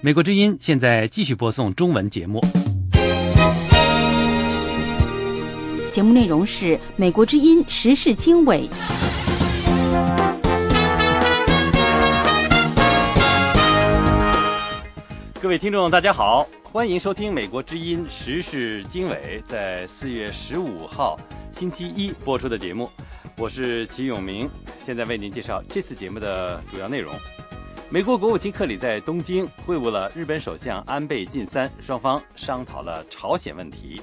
美国之音现在继续播送中文节目。节目内容是美国之音时事经纬。各位听众，大家好，欢迎收听美国之音时事经纬在四月十五号星期一播出的节目。我是齐永明，现在为您介绍这次节目的主要内容。美国国务卿克里在东京会晤了日本首相安倍晋三，双方商讨了朝鲜问题。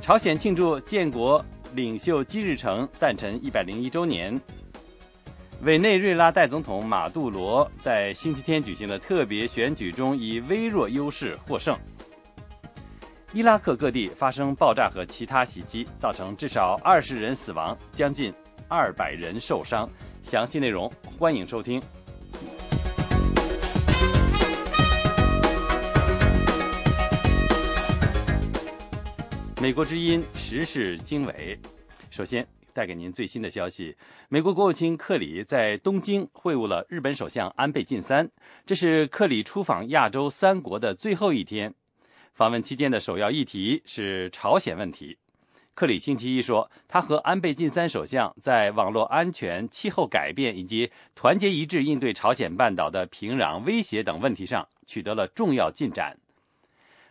朝鲜庆祝建国领袖金日成诞辰一百零一周年。委内瑞拉代总统马杜罗在星期天举行的特别选举中以微弱优势获胜。伊拉克各地发生爆炸和其他袭击，造成至少二十人死亡，将近二百人受伤。详细内容欢迎收听。美国之音时事经纬，首先带给您最新的消息：美国国务卿克里在东京会晤了日本首相安倍晋三，这是克里出访亚洲三国的最后一天。访问期间的首要议题是朝鲜问题。克里星期一说，他和安倍晋三首相在网络安全、气候改变以及团结一致应对朝鲜半岛的平壤威胁等问题上取得了重要进展。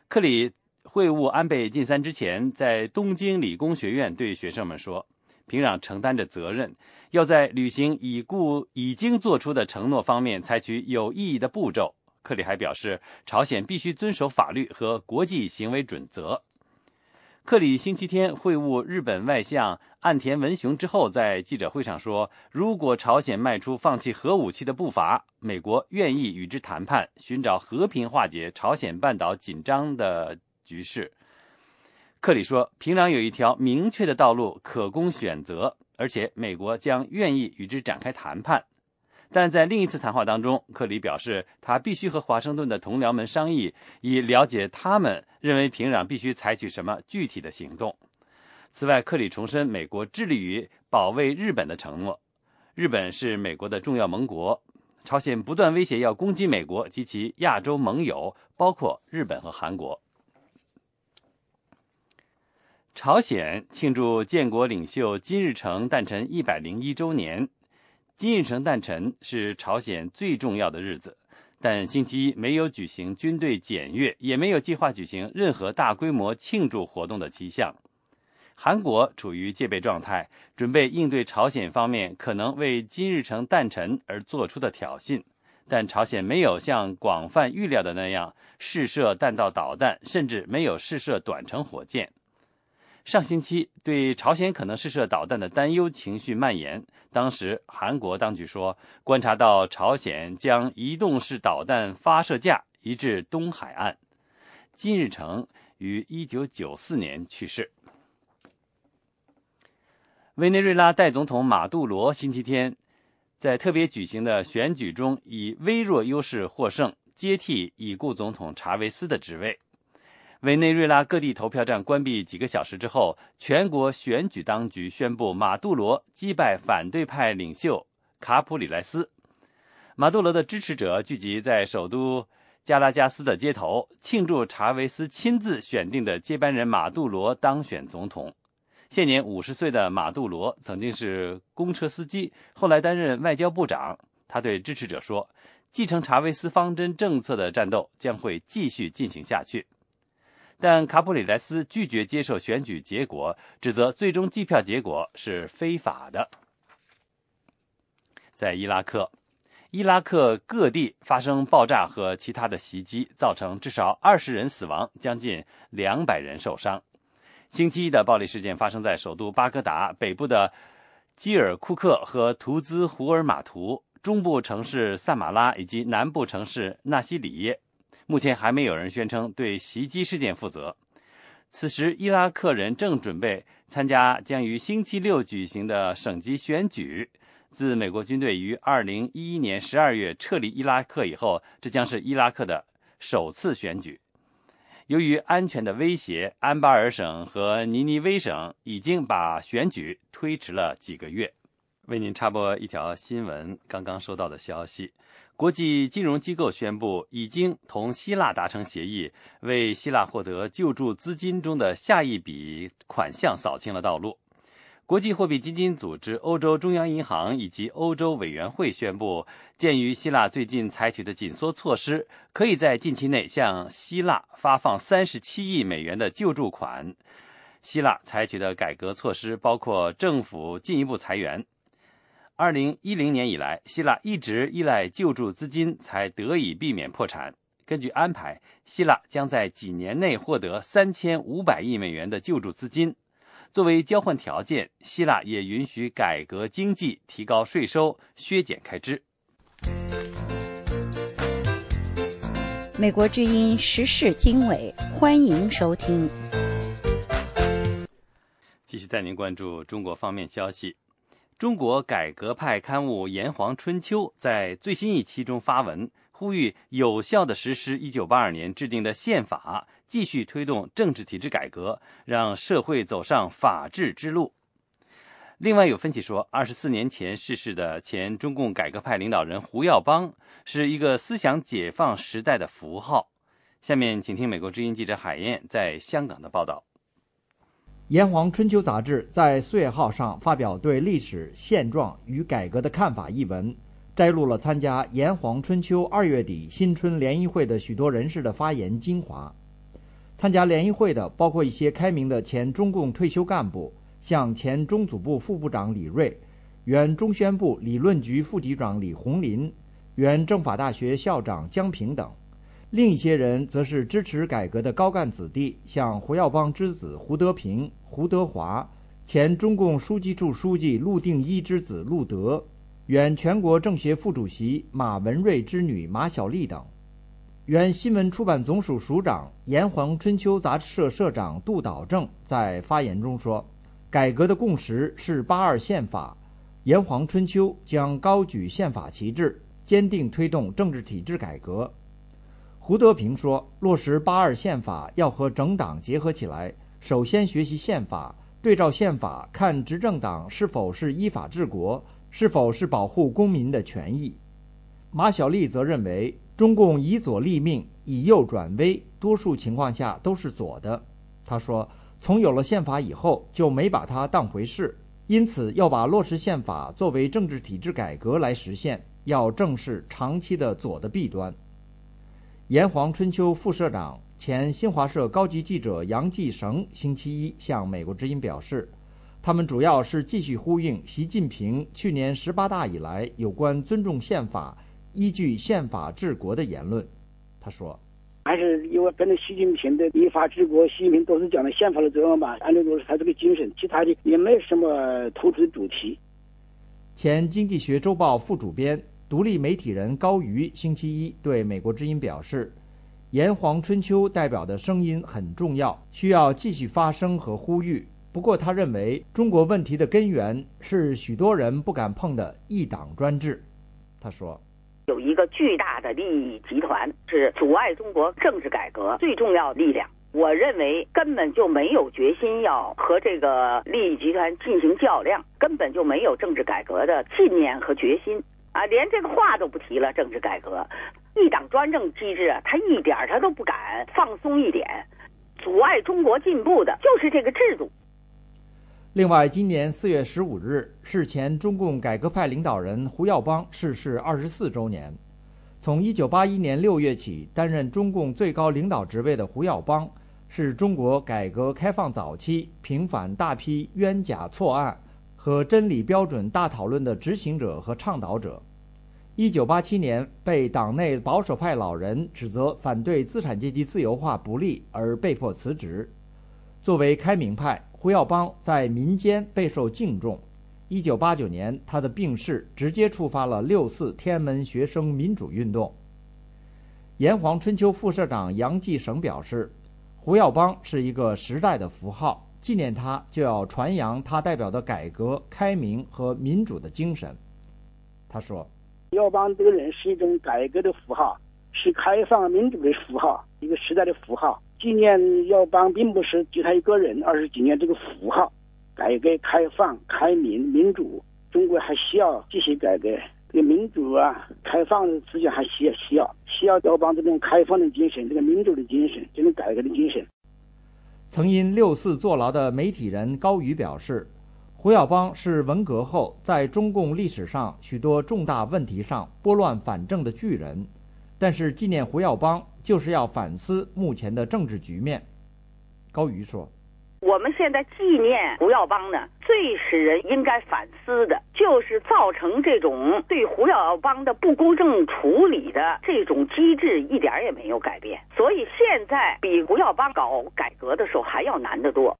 克里。会晤安倍晋三之前，在东京理工学院对学生们说：“平壤承担着责任，要在履行已故已经做出的承诺方面采取有意义的步骤。”克里还表示，朝鲜必须遵守法律和国际行为准则。克里星期天会晤日本外相岸田文雄之后，在记者会上说：“如果朝鲜迈出放弃核武器的步伐，美国愿意与之谈判，寻找和平化解朝鲜半岛紧张的。”局势，克里说，平壤有一条明确的道路可供选择，而且美国将愿意与之展开谈判。但在另一次谈话当中，克里表示，他必须和华盛顿的同僚们商议，以了解他们认为平壤必须采取什么具体的行动。此外，克里重申美国致力于保卫日本的承诺。日本是美国的重要盟国，朝鲜不断威胁要攻击美国及其亚洲盟友，包括日本和韩国。朝鲜庆祝建国领袖金日成诞辰一百零一周年。金日成诞辰是朝鲜最重要的日子，但星期一没有举行军队检阅，也没有计划举行任何大规模庆祝活动的迹象。韩国处于戒备状态，准备应对朝鲜方面可能为金日成诞辰而做出的挑衅，但朝鲜没有像广泛预料的那样试射弹道导弹，甚至没有试射短程火箭。上星期，对朝鲜可能试射导弹的担忧情绪蔓延。当时，韩国当局说，观察到朝鲜将移动式导弹发射架移至东海岸。金日成于1994年去世。委内瑞拉代总统马杜罗星期天在特别举行的选举中以微弱优势获胜，接替已故总统查韦斯的职位。委内瑞拉各地投票站关闭几个小时之后，全国选举当局宣布马杜罗击败反对派领袖卡普里莱斯。马杜罗的支持者聚集在首都加拉加斯的街头，庆祝查韦斯亲自选定的接班人马杜罗当选总统。现年五十岁的马杜罗曾经是公车司机，后来担任外交部长。他对支持者说：“继承查韦斯方针政策的战斗将会继续进行下去。”但卡普里莱斯拒绝接受选举结果，指责最终计票结果是非法的。在伊拉克，伊拉克各地发生爆炸和其他的袭击，造成至少二十人死亡，将近两百人受伤。星期一的暴力事件发生在首都巴格达北部的基尔库克和图兹胡尔马图，中部城市萨马拉以及南部城市纳西里耶。目前还没有人宣称对袭击事件负责。此时，伊拉克人正准备参加将于星期六举行的省级选举。自美国军队于2011年12月撤离伊拉克以后，这将是伊拉克的首次选举。由于安全的威胁，安巴尔省和尼尼微省已经把选举推迟了几个月。为您插播一条新闻，刚刚收到的消息：国际金融机构宣布，已经同希腊达成协议，为希腊获得救助资金中的下一笔款项扫清了道路。国际货币基金组织、欧洲中央银行以及欧洲委员会宣布，鉴于希腊最近采取的紧缩措施，可以在近期内向希腊发放三十七亿美元的救助款。希腊采取的改革措施包括政府进一步裁员。二零一零年以来，希腊一直依赖救助资金才得以避免破产。根据安排，希腊将在几年内获得三千五百亿美元的救助资金。作为交换条件，希腊也允许改革经济、提高税收、削减开支。美国之音时事经纬，欢迎收听。继续带您关注中国方面消息。中国改革派刊物《炎黄春秋》在最新一期中发文，呼吁有效地实施1982年制定的宪法。继续推动政治体制改革，让社会走上法治之路。另外，有分析说，二十四年前逝世的前中共改革派领导人胡耀邦是一个思想解放时代的符号。下面，请听美国之音记者海燕在香港的报道。《炎黄春秋》杂志在四月号上发表对历史现状与改革的看法一文，摘录了参加《炎黄春秋》二月底新春联谊会的许多人士的发言精华。参加联谊会的包括一些开明的前中共退休干部，像前中组部副部长李锐、原中宣部理论局副局长李红林、原政法大学校长江平等；另一些人则是支持改革的高干子弟，像胡耀邦之子胡德平、胡德华、前中共书记处书记陆定一之子陆德、原全国政协副主席马文瑞之女马小丽等。原新闻出版总署署长、炎黄春秋杂志社社长杜导正在发言中说：“改革的共识是八二宪法，炎黄春秋将高举宪法旗帜，坚定推动政治体制改革。”胡德平说：“落实八二宪法要和整党结合起来，首先学习宪法，对照宪法看执政党是否是依法治国，是否是保护公民的权益。”马小丽则认为。中共以左立命，以右转危，多数情况下都是左的。他说：“从有了宪法以后，就没把它当回事，因此要把落实宪法作为政治体制改革来实现，要正视长期的左的弊端。”炎黄春秋副社长、前新华社高级记者杨继绳星期一向美国之音表示，他们主要是继续呼应习近平去年十八大以来有关尊重宪法。依据宪法治国的言论，他说：“还是因为跟着习近平的依法治国，习近平都是讲的宪法的作用吧，按照都是他这个精神，其他的也没什么突出的主题。”前《经济学周报》副主编、独立媒体人高瑜星期一对美国之音表示：“炎黄春秋代表的声音很重要，需要继续发声和呼吁。不过，他认为中国问题的根源是许多人不敢碰的一党专制。”他说。有一个巨大的利益集团是阻碍中国政治改革最重要力量。我认为根本就没有决心要和这个利益集团进行较量，根本就没有政治改革的信念和决心啊！连这个话都不提了。政治改革，一党专政机制啊，他一点他都不敢放松一点。阻碍中国进步的就是这个制度。另外，今年四月十五日是前中共改革派领导人胡耀邦逝世二十四周年。从一九八一年六月起担任中共最高领导职位的胡耀邦，是中国改革开放早期平反大批冤假错案和真理标准大讨论的执行者和倡导者。一九八七年被党内保守派老人指责反对资产阶级自由化不利而被迫辞职。作为开明派。胡耀邦在民间备受敬重。一九八九年，他的病逝直接触发了六四天安门学生民主运动。炎黄春秋副社长杨继绳表示，胡耀邦是一个时代的符号，纪念他就要传扬他代表的改革开明和民主的精神。他说：“耀邦这个人是一种改革的符号，是开放民主的符号，一个时代的符号。”纪念耀邦并不是就他一个人，而是纪念这个符号，改革开放、开明、民主中国还需要继续改革，这个民主啊、开放的思想还需要需要需要耀邦这种开放的精神、这个民主的精神、这种改革的精神。曾因六四坐牢的媒体人高瑜表示，胡耀邦是文革后在中共历史上许多重大问题上拨乱反正的巨人，但是纪念胡耀邦就是要反思目前的政治局面。高瑜说。我们现在纪念胡耀邦呢，最使人应该反思的，就是造成这种对胡耀邦的不公正处理的这种机制一点也没有改变。所以现在比胡耀邦搞改革的时候还要难得多。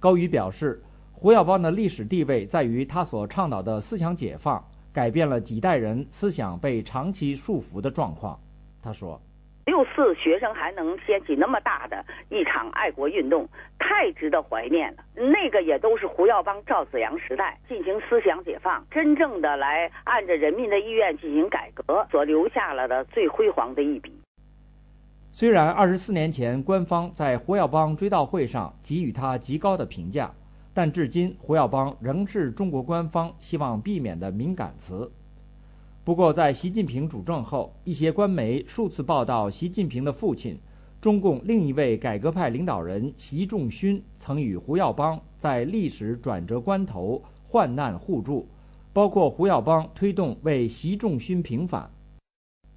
高瑜表示，胡耀邦的历史地位在于他所倡导的思想解放，改变了几代人思想被长期束缚的状况。他说。六四学生还能掀起那么大的一场爱国运动，太值得怀念了。那个也都是胡耀邦、赵紫阳时代进行思想解放，真正的来按着人民的意愿进行改革所留下了的最辉煌的一笔。虽然二十四年前官方在胡耀邦追悼会上给予他极高的评价，但至今胡耀邦仍是中国官方希望避免的敏感词。不过，在习近平主政后，一些官媒数次报道，习近平的父亲、中共另一位改革派领导人习仲勋曾与胡耀邦在历史转折关头患难互助，包括胡耀邦推动为习仲勋平反。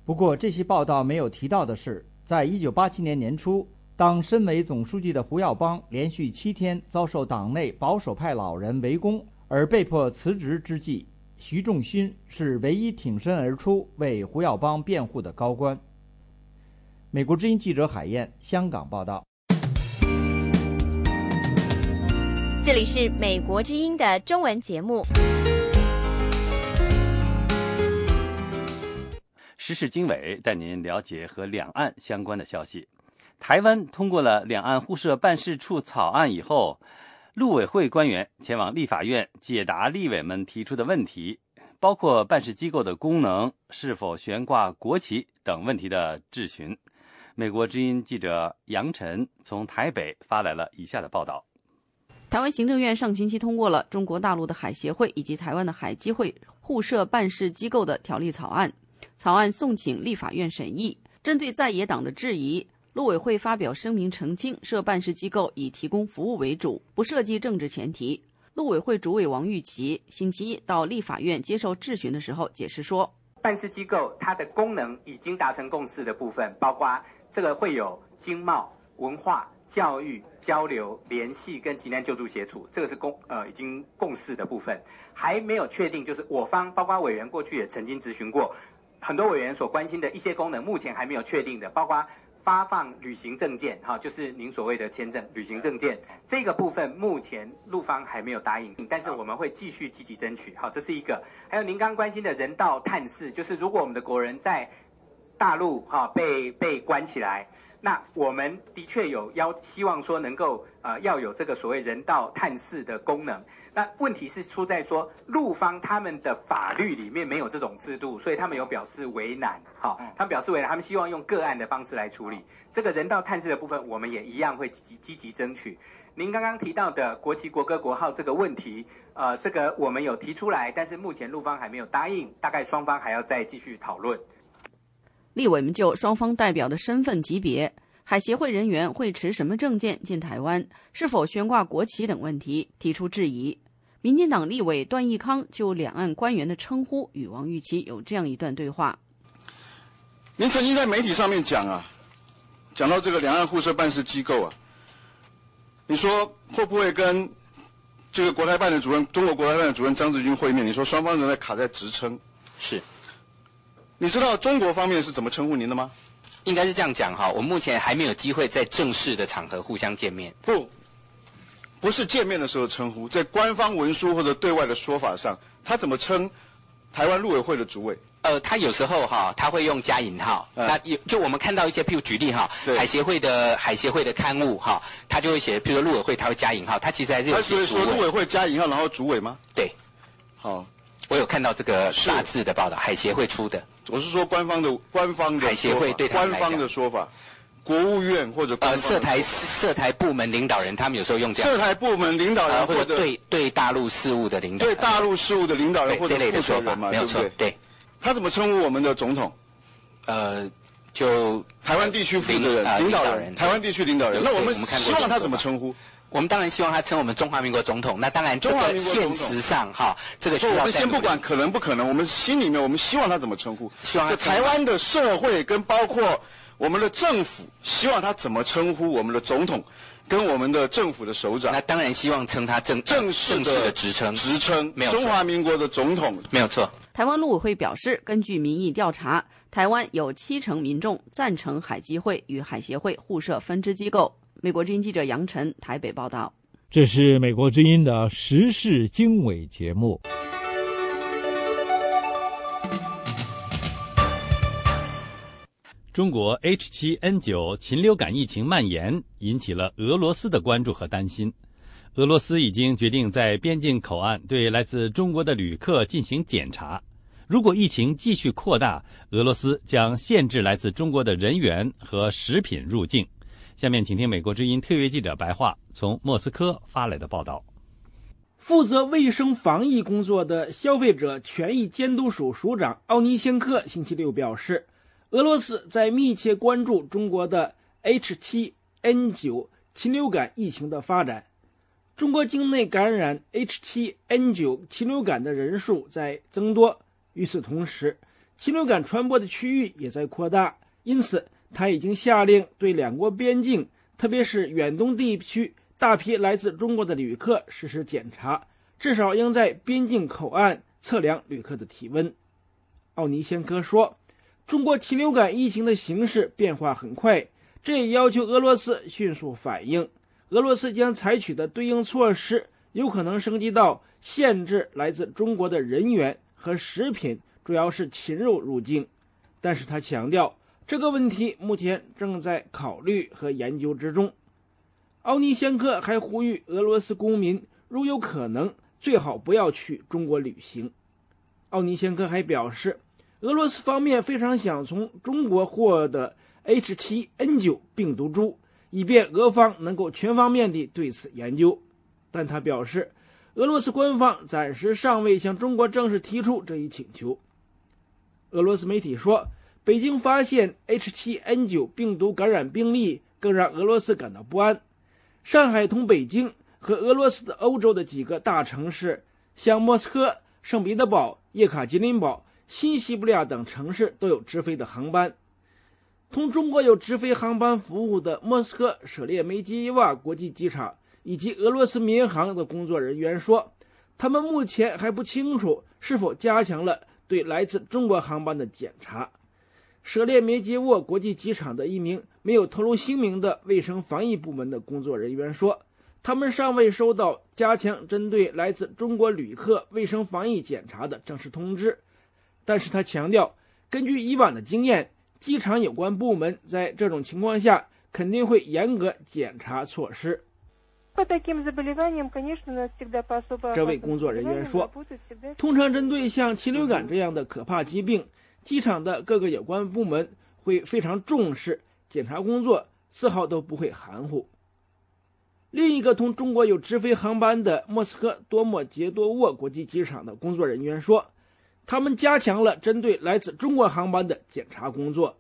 不过，这些报道没有提到的是，在一九八七年年初，当身为总书记的胡耀邦连续七天遭受党内保守派老人围攻而被迫辞职之际。徐仲勋是唯一挺身而出为胡耀邦辩护的高官。美国之音记者海燕，香港报道。这里是美国之音的中文节目。时事经纬带您了解和两岸相关的消息。台湾通过了两岸互设办事处草案以后。陆委会官员前往立法院解答立委们提出的问题，包括办事机构的功能、是否悬挂国旗等问题的质询。美国之音记者杨晨从台北发来了以下的报道：台湾行政院上星期通过了中国大陆的海协会以及台湾的海基会互设办事机构的条例草案，草案送请立法院审议。针对在野党的质疑。陆委会发表声明澄清，设办事机构以提供服务为主，不涉及政治前提。陆委会主委王玉琪星期一到立法院接受质询的时候解释说，办事机构它的功能已经达成共识的部分，包括这个会有经贸、文化、教育、交流、联系跟急难救助协助，这个是共呃已经共识的部分，还没有确定，就是我方包括委员过去也曾经咨询过，很多委员所关心的一些功能，目前还没有确定的，包括。发放旅行证件，哈，就是您所谓的签证、旅行证件这个部分，目前陆方还没有答应，但是我们会继续积极争取，好，这是一个。还有您刚关心的人道探视，就是如果我们的国人在大陆哈被被关起来。那我们的确有要希望说能够呃要有这个所谓人道探视的功能。那问题是出在说陆方他们的法律里面没有这种制度，所以他们有表示为难。好，他们表示为难，他们希望用个案的方式来处理这个人道探视的部分，我们也一样会积极积极争取。您刚刚提到的国旗、国歌、国号这个问题，呃，这个我们有提出来，但是目前陆方还没有答应，大概双方还要再继续讨论。立委们就双方代表的身份级别、海协会人员会持什么证件进台湾、是否悬挂国旗等问题提出质疑。民进党立委段义康就两岸官员的称呼与王玉琪有这样一段对话：您曾经在媒体上面讲啊，讲到这个两岸互设办事机构啊，你说会不会跟这个国台办的主任、中国国台办的主任张志军会面？你说双方仍在卡在职称。是。你知道中国方面是怎么称呼您的吗？应该是这样讲哈，我目前还没有机会在正式的场合互相见面。不，不是见面的时候称呼，在官方文书或者对外的说法上，他怎么称台湾陆委会的主委？呃，他有时候哈，他会用加引号。那有就我们看到一些，譬如举例哈，海协会的海协会的刊物哈，他就会写，譬如说陆委会他会加引号，他其实还是。他是说陆委会加引号，然后主委吗？对。好。我有看到这个大字的报道，海协会出的。我是说官方的官方的海协会对官方的说法，国务院或者呃涉台涉台部门领导人，他们有时候用这样。涉台部门领导人或者对对大陆事务的领导对大陆事务的领导人或者这类的说法嘛，没有错。对，他怎么称呼我们的总统？呃，就台湾地区负责人、领导人，台湾地区领导人。那我们希望他怎么称呼？我们当然希望他称我们中华民国总统。那当然，中华民国现实上哈，这个需要我们先不管可能不可能，我们心里面我们希望他怎么称呼？希望台湾的社会跟包括我们的政府，希望他怎么称呼我们的总统，跟我们的政府的首长？那当然希望称他正正式的职称，职称没有中华民国的总统，没有错。台湾陆委会表示，根据民意调查，台湾有七成民众赞成海基会与海协会互设分支机构。美国之音记者杨晨台北报道。这是美国之音的时事经纬节目。中国 H7N9 禽流感疫情蔓延，引起了俄罗斯的关注和担心。俄罗斯已经决定在边境口岸对来自中国的旅客进行检查。如果疫情继续扩大，俄罗斯将限制来自中国的人员和食品入境。下面请听美国之音特约记者白桦从莫斯科发来的报道。负责卫生防疫工作的消费者权益监督署署长奥尼先科星期六表示，俄罗斯在密切关注中国的 H7N9 禽流感疫情的发展。中国境内感染 H7N9 禽流感的人数在增多，与此同时，禽流感传播的区域也在扩大，因此。他已经下令对两国边境，特别是远东地区大批来自中国的旅客实施检查，至少应在边境口岸测量旅客的体温。奥尼先科说：“中国禽流感疫情的形势变化很快，这也要求俄罗斯迅速反应。俄罗斯将采取的对应措施有可能升级到限制来自中国的人员和食品，主要是禽肉入境。”但是他强调。这个问题目前正在考虑和研究之中。奥尼先科还呼吁俄罗斯公民，如有可能，最好不要去中国旅行。奥尼先科还表示，俄罗斯方面非常想从中国获得 H7N9 病毒株，以便俄方能够全方面地对此研究。但他表示，俄罗斯官方暂时尚未向中国正式提出这一请求。俄罗斯媒体说。北京发现 H7N9 病毒感染病例，更让俄罗斯感到不安。上海同北京和俄罗斯的欧洲的几个大城市，像莫斯科、圣彼得堡、叶卡捷琳堡、新西伯利亚等城市都有直飞的航班。同中国有直飞航班服务的莫斯科舍列梅基耶娃国际机场以及俄罗斯民航的工作人员说，他们目前还不清楚是否加强了对来自中国航班的检查。舍列梅捷沃国际机场的一名没有透露姓名的卫生防疫部门的工作人员说：“他们尚未收到加强针对来自中国旅客卫生防疫检查的正式通知。”但是他强调，根据以往的经验，机场有关部门在这种情况下肯定会严格检查措施。这位工作人员说：“通常针对像禽流感这样的可怕疾病。”机场的各个有关部门会非常重视检查工作，丝毫都不会含糊。另一个同中国有直飞航班的莫斯科多莫杰多沃国际机场的工作人员说，他们加强了针对来自中国航班的检查工作。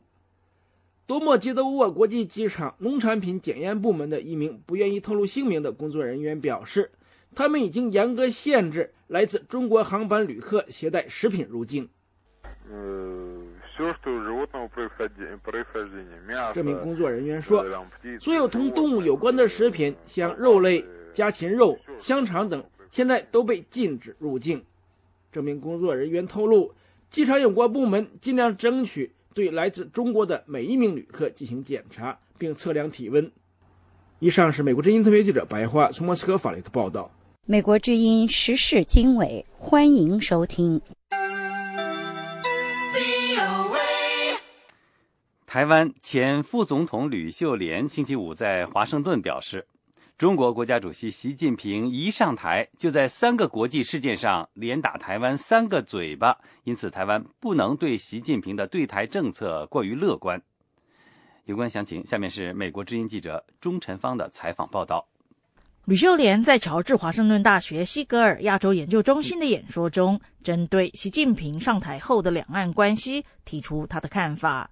多莫杰多沃国际机场农产品检验部门的一名不愿意透露姓名的工作人员表示，他们已经严格限制来自中国航班旅客携带食品入境。这名工作人员说：“所有同动物有关的食品，像肉类、家禽肉、香肠等，现在都被禁止入境。”这名工作人员透露，机场有关部门尽量争取对来自中国的每一名旅客进行检查，并测量体温。以上是美国之音特别记者白花从莫斯科发来的报道。美国之音时事经纬，欢迎收听。台湾前副总统吕秀莲星期五在华盛顿表示，中国国家主席习近平一上台就在三个国际事件上连打台湾三个嘴巴，因此台湾不能对习近平的对台政策过于乐观。有关详情，下面是美国之音记者钟晨芳的采访报道。吕秀莲在乔治华盛顿大学西格尔亚洲研究中心的演说中，针对习近平上台后的两岸关系提出他的看法。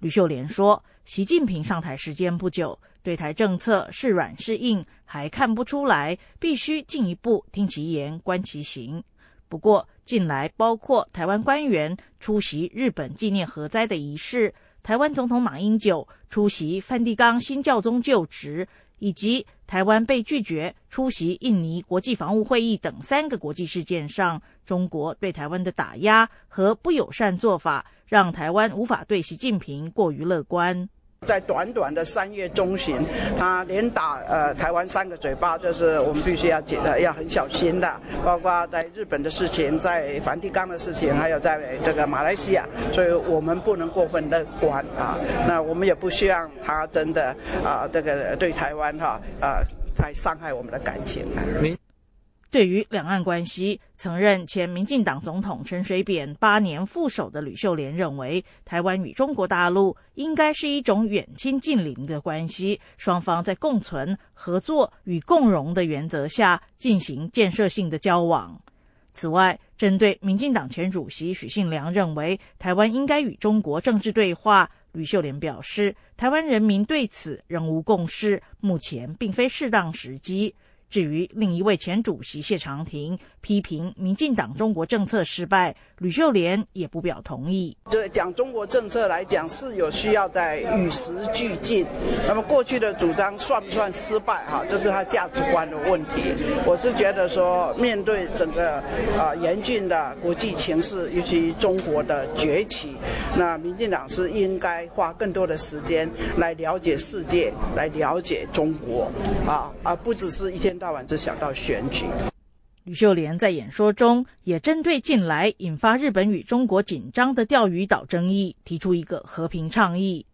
吕秀莲说：“习近平上台时间不久，对台政策是软是硬还看不出来，必须进一步听其言，观其行。不过近来，包括台湾官员出席日本纪念核灾的仪式，台湾总统马英九出席梵蒂冈新教宗就职。”以及台湾被拒绝出席印尼国际防务会议等三个国际事件上，中国对台湾的打压和不友善做法，让台湾无法对习近平过于乐观。在短短的三月中旬，他连打呃台湾三个嘴巴，就是我们必须要记得要很小心的，包括在日本的事情，在梵蒂冈的事情，还有在这个马来西亚，所以我们不能过分乐观啊。那我们也不希望他真的啊这个对台湾哈啊太伤害我们的感情。对于两岸关系，曾任前民进党总统陈水扁八年副手的吕秀莲认为，台湾与中国大陆应该是一种远亲近邻的关系，双方在共存、合作与共荣的原则下进行建设性的交往。此外，针对民进党前主席许信良认为台湾应该与中国政治对话，吕秀莲表示，台湾人民对此仍无共识，目前并非适当时机。至于另一位前主席谢长廷批评民进党中国政策失败，吕秀莲也不表同意。对讲中国政策来讲，是有需要在与时俱进。那么过去的主张算不算失败？哈，这是他价值观的问题。我是觉得说，面对整个啊严峻的国际情势，尤其中国的崛起，那民进党是应该花更多的时间来了解世界，来了解中国，啊，而不只是一天。大晚只想到选举。吕秀莲在演说中也针对近来引发日本与中国紧张的钓鱼岛争议，提出一个和平倡议。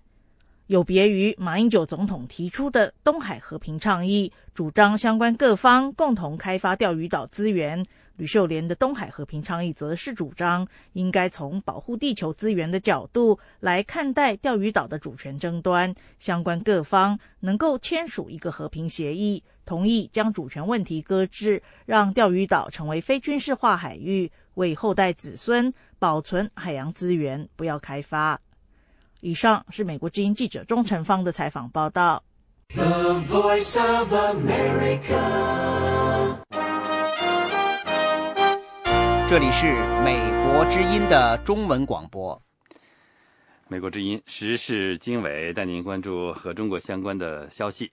有别于马英九总统提出的东海和平倡议，主张相关各方共同开发钓鱼岛资源。吕秀莲的东海和平倡议则是主张应该从保护地球资源的角度来看待钓鱼岛的主权争端，相关各方能够签署一个和平协议，同意将主权问题搁置，让钓鱼岛成为非军事化海域，为后代子孙保存海洋资源，不要开发。以上是美国之音记者钟成芳的采访报道。The Voice of America。这里是美国之音的中文广播。美国之音时事经纬带您关注和中国相关的消息。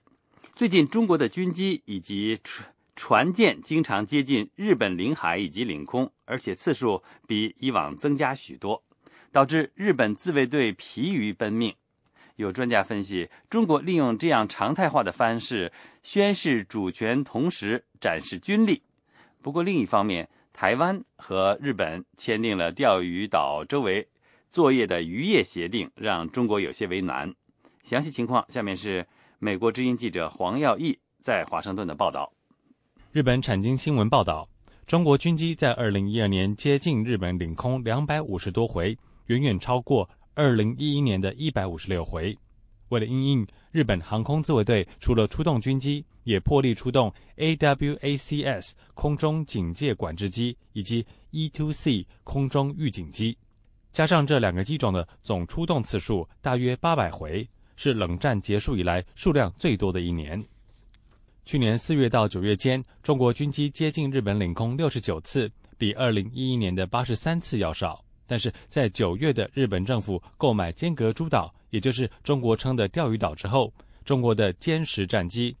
最近，中国的军机以及船船舰经常接近日本领海以及领空，而且次数比以往增加许多，导致日本自卫队疲于奔命。有专家分析，中国利用这样常态化的方式宣示主权，同时展示军力。不过，另一方面，台湾和日本签订了钓鱼岛周围作业的渔业协定，让中国有些为难。详细情况，下面是美国之音记者黄耀毅在华盛顿的报道。日本产经新闻报道，中国军机在二零一二年接近日本领空两百五十多回，远远超过二零一一年的一百五十六回。为了应应，日本航空自卫队除了出动军机，也破例出动 AWACS 空中警戒管制机以及 E2C 空中预警机，加上这两个机种的总出动次数大约八百回，是冷战结束以来数量最多的一年。去年四月到九月间，中国军机接近日本领空六十九次，比二零一一年的八十三次要少。但是在九月的日本政府购买尖阁诸岛，也就是中国称的钓鱼岛之后，中国的歼十战机。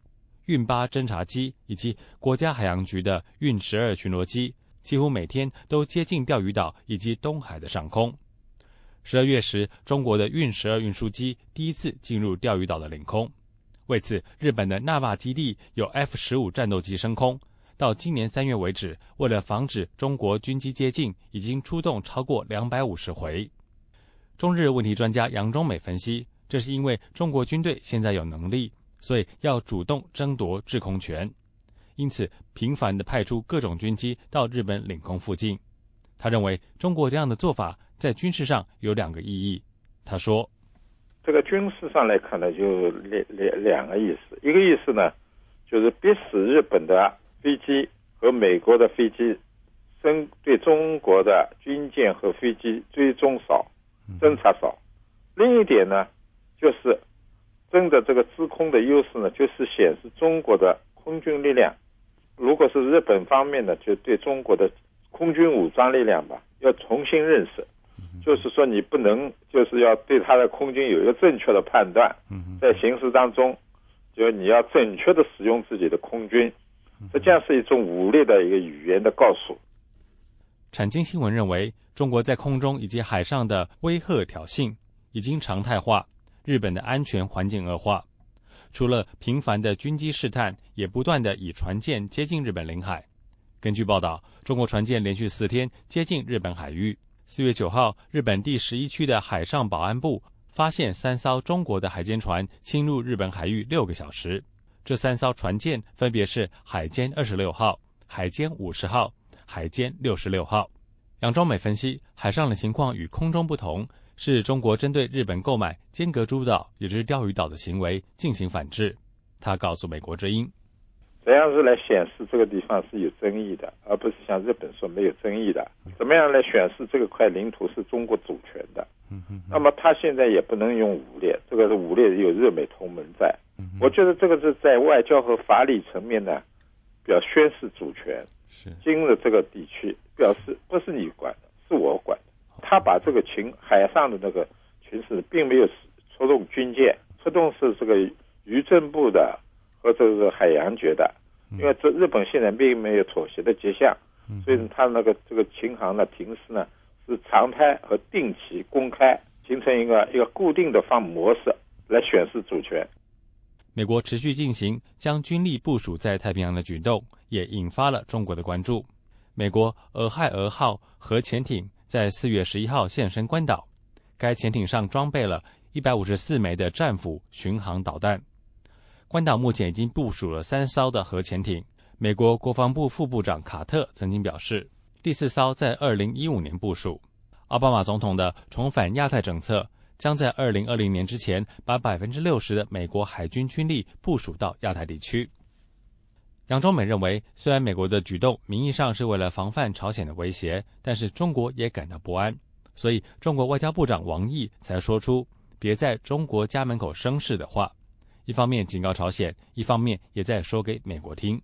运八侦察机以及国家海洋局的运十二巡逻机，几乎每天都接近钓鱼岛以及东海的上空。十二月时，中国的运十二运输机第一次进入钓鱼岛的领空。为此，日本的纳瓦基地有 F 十五战斗机升空。到今年三月为止，为了防止中国军机接近，已经出动超过两百五十回。中日问题专家杨中美分析，这是因为中国军队现在有能力。所以要主动争夺制空权，因此频繁地派出各种军机到日本领空附近。他认为中国这样的做法在军事上有两个意义。他说：“这个军事上来看呢，就两两两个意思。一个意思呢，就是逼使日本的飞机和美国的飞机，针对中国的军舰和飞机追踪少、侦察少。另一点呢，就是争的这个制空的优势呢，就是显示中国的空军力量。如果是日本方面呢，就对中国的空军武装力量吧，要重新认识。就是说，你不能，就是要对他的空军有一个正确的判断。在形势当中，就你要正确的使用自己的空军，实际上是一种武力的一个语言的告诉。产经新闻认为，中国在空中以及海上的威吓挑衅已经常态化，日本的安全环境恶化。除了频繁的军机试探，也不断的以船舰接近日本领海。根据报道，中国船舰连续四天接近日本海域。四月九号，日本第十一区的海上保安部发现三艘中国的海监船侵入日本海域六个小时。这三艘船舰分别是海监二十六号、海监五十号、海监六十六号。杨忠美分析，海上的情况与空中不同，是中国针对日本购买尖阁诸岛，也就是钓鱼岛的行为进行反制。他告诉美国之音。怎样是来显示这个地方是有争议的，而不是像日本说没有争议的？怎么样来显示这个块领土是中国主权的？那么他现在也不能用武力，这个是武力有日美同盟在。我觉得这个是在外交和法理层面呢，表宣示主权。是今日这个地区表示不是你管的，是我管的。他把这个群海上的那个群势，并没有出动军舰，出动是这个渔政部的。和这个海洋局的，因为这日本现在并没有妥协的迹象，所以他那个这个巡航的停驶呢是常态和定期公开，形成一个一个固定的方模式来显示主权。美国持续进行将军力部署在太平洋的举动，也引发了中国的关注。美国俄亥俄号核潜艇在四月十一号现身关岛，该潜艇上装备了一百五十四枚的战斧巡航导弹。关岛目前已经部署了三艘的核潜艇。美国国防部副部长卡特曾经表示，第四艘在二零一五年部署。奥巴马总统的重返亚太政策将在二零二零年之前把百分之六十的美国海军军力部署到亚太地区。杨忠美认为，虽然美国的举动名义上是为了防范朝鲜的威胁，但是中国也感到不安，所以中国外交部长王毅才说出“别在中国家门口生事”的话。一方面警告朝鲜，一方面也在说给美国听。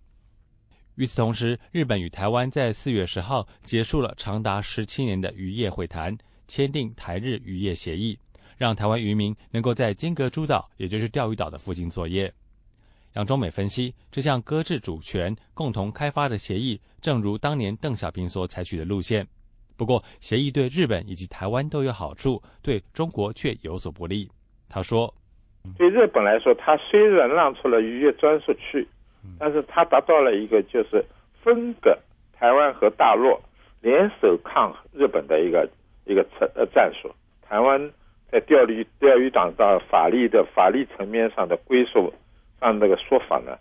与此同时，日本与台湾在四月十号结束了长达十七年的渔业会谈，签订台日渔业协议，让台湾渔民能够在尖阁诸岛，也就是钓鱼岛的附近作业。杨中美分析，这项搁置主权、共同开发的协议，正如当年邓小平所采取的路线。不过，协议对日本以及台湾都有好处，对中国却有所不利。他说。对日本来说，它虽然让出了渔业专属区，但是它达到了一个就是分隔台湾和大陆联手抗日本的一个一个策呃战术。台湾在钓鱼钓鱼岛的法律的法律层面上的归属上那个说法呢，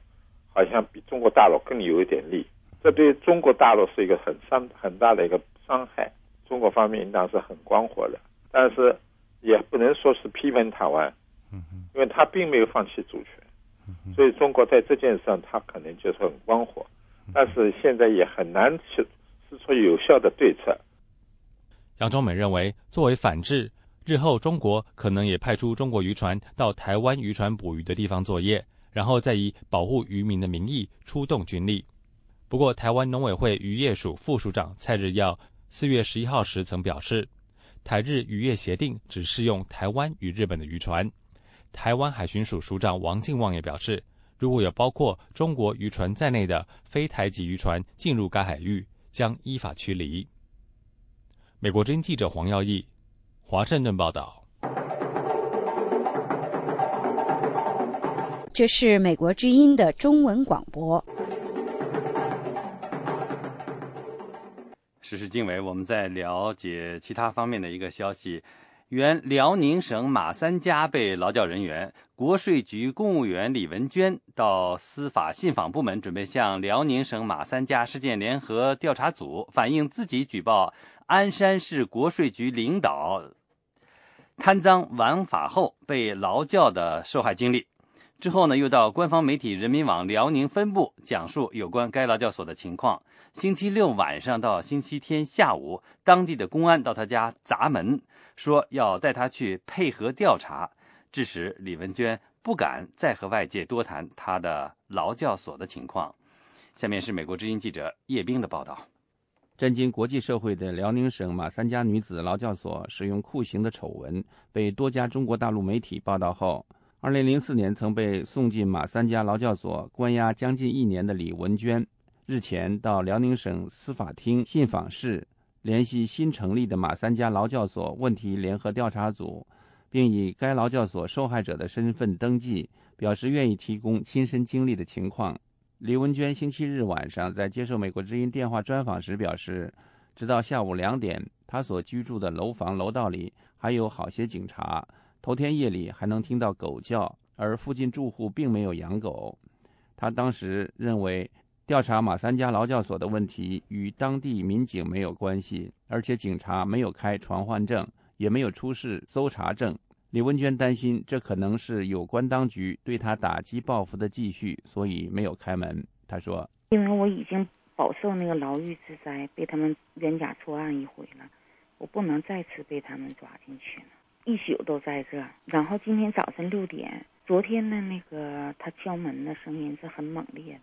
好像比中国大陆更有一点力。这对中国大陆是一个很伤很大的一个伤害。中国方面应当是很光火的，但是也不能说是批评台湾。因为他并没有放弃主权，所以中国在这件事上他可能就是很光火，但是现在也很难去施出有效的对策。杨忠美认为，作为反制，日后中国可能也派出中国渔船到台湾渔船捕鱼的地方作业，然后再以保护渔民的名义出动军力。不过，台湾农委会渔业署副署长蔡日耀四月十一号时曾表示，台日渔业协定只适用台湾与日本的渔船。台湾海巡署署长王进旺也表示，如果有包括中国渔船在内的非台籍渔船进入该海域，将依法驱离。美国之音记者黄耀义，华盛顿报道。这是美国之音的中文广播。时事经纬，我们在了解其他方面的一个消息。原辽宁省马三家被劳教人员、国税局公务员李文娟到司法信访部门，准备向辽宁省马三家事件联合调查组反映自己举报鞍山市国税局领导贪赃枉法后被劳教的受害经历。之后呢，又到官方媒体人民网辽宁分部讲述有关该劳教所的情况。星期六晚上到星期天下午，当地的公安到他家砸门，说要带他去配合调查，致使李文娟不敢再和外界多谈他的劳教所的情况。下面是美国之音记者叶冰的报道。震惊国际社会的辽宁省马三家女子劳教所使用酷刑的丑闻，被多家中国大陆媒体报道后。二零零四年曾被送进马三家劳教所关押将近一年的李文娟，日前到辽宁省司法厅信访室联系新成立的马三家劳教所问题联合调查组，并以该劳教所受害者的身份登记，表示愿意提供亲身经历的情况。李文娟星期日晚上在接受美国之音电话专访时表示，直到下午两点，她所居住的楼房楼道里还有好些警察。头天夜里还能听到狗叫，而附近住户并没有养狗。他当时认为，调查马三家劳教所的问题与当地民警没有关系，而且警察没有开传唤证，也没有出示搜查证。李文娟担心这可能是有关当局对他打击报复的继续，所以没有开门。他说：“因为我已经饱受那个牢狱之灾，被他们冤假错案一回了，我不能再次被他们抓进去。”一宿都在这，然后今天早晨六点，昨天的那个他敲门的声音是很猛烈的，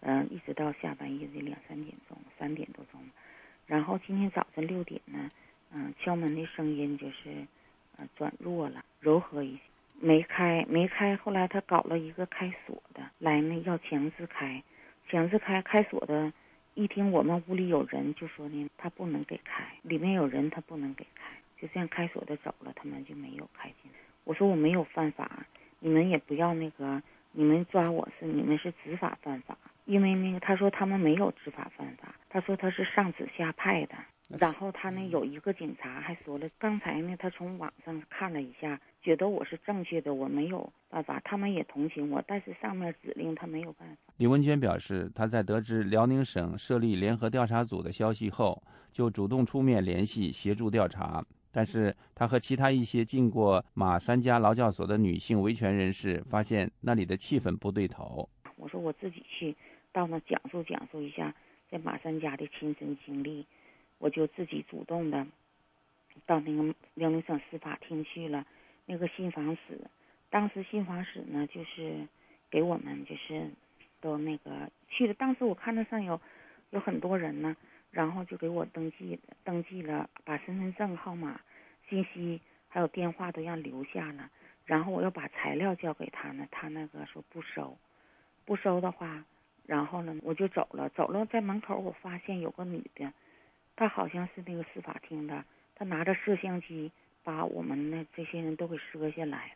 嗯，一直到下半夜的两三点钟，三点多钟，然后今天早晨六点呢，嗯，敲门的声音就是，呃，转弱了，柔和一些，没开，没开，后来他搞了一个开锁的来呢，要强制开，强制开开锁的，一听我们屋里有人，就说呢，他不能给开，里面有人，他不能给开。就这样开锁的走了，他们就没有开进。我说我没有犯法，你们也不要那个，你们抓我是你们是执法犯法，因为那个他说他们没有执法犯法，他说他是上指下派的。然后他呢有一个警察还说了，刚才呢他从网上看了一下，觉得我是正确的，我没有办法，他们也同情我，但是上面指令他没有办法。李文娟表示，他在得知辽宁省设立联合调查组的消息后，就主动出面联系协助调查。但是他和其他一些进过马三家劳教所的女性维权人士发现，那里的气氛不对头。我说我自己去到那讲述讲述一下在马三家的亲身经历，我就自己主动的到那个辽宁省司法厅去了。那个信访室，当时信访室呢就是给我们就是都那个去了。当时我看到上有有很多人呢，然后就给我登记登记了，把身份证号码。信息还有电话都让留下了，然后我又把材料交给他呢，他那个说不收，不收的话，然后呢我就走了，走了在门口我发现有个女的，她好像是那个司法厅的，她拿着摄像机把我们的这些人都给摄下来了。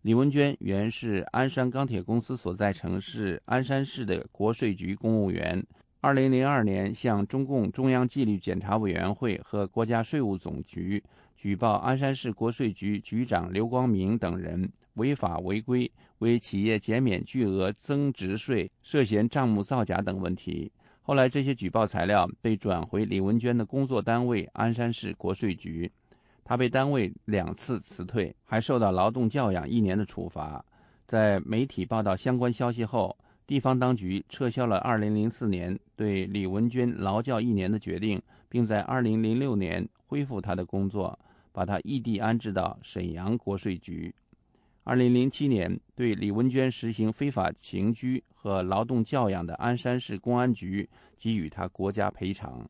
李文娟原是鞍山钢铁公司所在城市鞍山市的国税局公务员，二零零二年向中共中央纪律检查委员会和国家税务总局。举报鞍山市国税局局长刘光明等人违法违规，为企业减免巨额增值税，涉嫌账目造假等问题。后来，这些举报材料被转回李文娟的工作单位鞍山市国税局，她被单位两次辞退，还受到劳动教养一年的处罚。在媒体报道相关消息后，地方当局撤销了2004年对李文娟劳教一年的决定，并在2006年恢复她的工作。把她异地安置到沈阳国税局。二零零七年，对李文娟实行非法刑拘和劳动教养的鞍山市公安局给予她国家赔偿。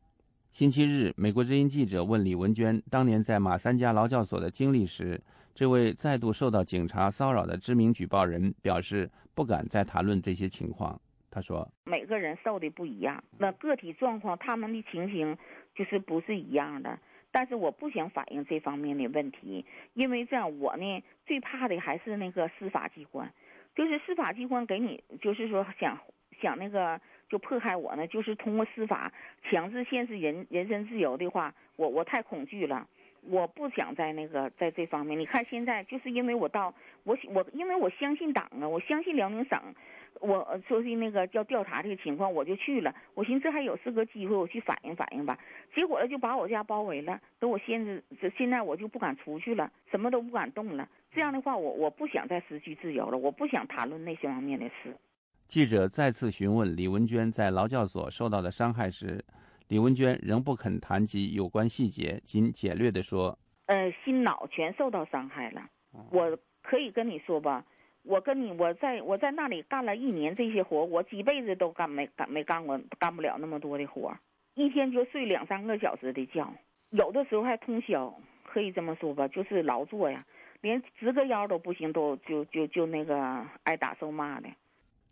星期日，美国之音记者问李文娟当年在马三家劳教所的经历时，这位再度受到警察骚扰的知名举报人表示不敢再谈论这些情况。他说：“每个人受的不一样，那个体状况，他们的情形就是不是一样的。”但是我不想反映这方面的问题，因为这样我呢最怕的还是那个司法机关，就是司法机关给你就是说想想那个就迫害我呢，就是通过司法强制限制人人身自由的话，我我太恐惧了，我不想在那个在这方面。你看现在就是因为我到我我因为我相信党啊，我相信辽宁省，我说是那个叫调查这个情况，我就去了。我寻思还有是个机会，我去反映反映吧。结果呢，就把我家包围了，等我现在现在我就不敢出去了，什么都不敢动了。这样的话，我我不想再失去自由了，我不想谈论那些方面的事。记者再次询问李文娟在劳教所受到的伤害时，李文娟仍不肯谈及有关细节，仅简略地说：“呃，心脑全受到伤害了。我可以跟你说吧。”我跟你，我在我在那里干了一年这些活，我几辈子都干没干没干过，干不了那么多的活，一天就睡两三个小时的觉，有的时候还通宵，可以这么说吧，就是劳作呀，连直个腰都不行，都就就就那个挨打受骂的。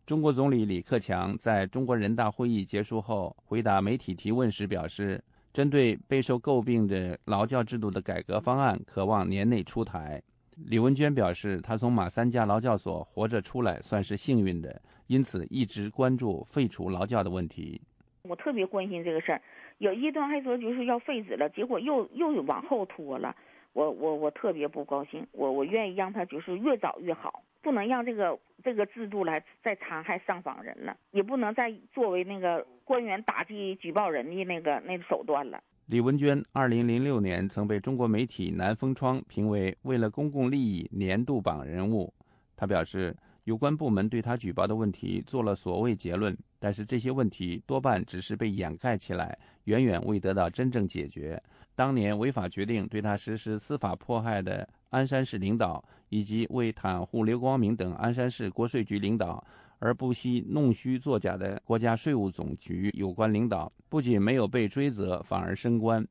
中国总理李克强在中国人大会议结束后回答媒体提问时表示，针对备受诟病的劳教制度的改革方案，渴望年内出台。李文娟表示，她从马三家劳教所活着出来算是幸运的，因此一直关注废除劳教的问题。我特别关心这个事儿，有一段还说就是要废止了，结果又又往后拖了。我我我特别不高兴，我我愿意让他就是越早越好，不能让这个这个制度来再残害上访人了，也不能再作为那个官员打击举报人的那个那个手段了。李文娟，二零零六年曾被中国媒体南风窗评为为了公共利益年度榜人物。他表示，有关部门对他举报的问题做了所谓结论，但是这些问题多半只是被掩盖起来，远远未得到真正解决。当年违法决定对他实施司法迫害的鞍山市领导，以及为袒护刘光明等鞍山市国税局领导。而不惜弄虚作假的国家税务总局有关领导，不仅没有被追责，反而升官。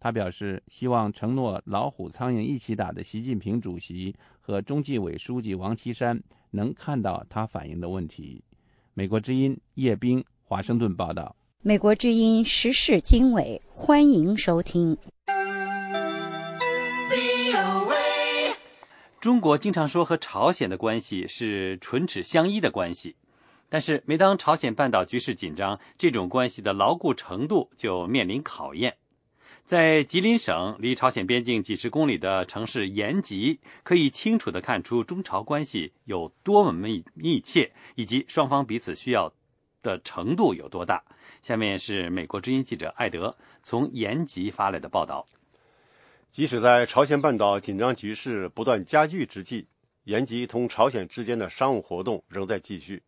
他表示，希望承诺老虎苍蝇一起打的习近平主席和中纪委书记王岐山能看到他反映的问题。美国之音叶冰华盛顿报道。美国之音时事经纬，欢迎收听。中国经常说和朝鲜的关系是唇齿相依的关系，但是每当朝鲜半岛局势紧张，这种关系的牢固程度就面临考验。在吉林省离朝鲜边境几十公里的城市延吉，可以清楚地看出中朝关系有多么密密切，以及双方彼此需要的程度有多大。下面是美国之音记者艾德从延吉发来的报道。即使在朝鲜半岛紧张局势不断加剧之际，延吉同朝鲜之间的商务活动仍在继续。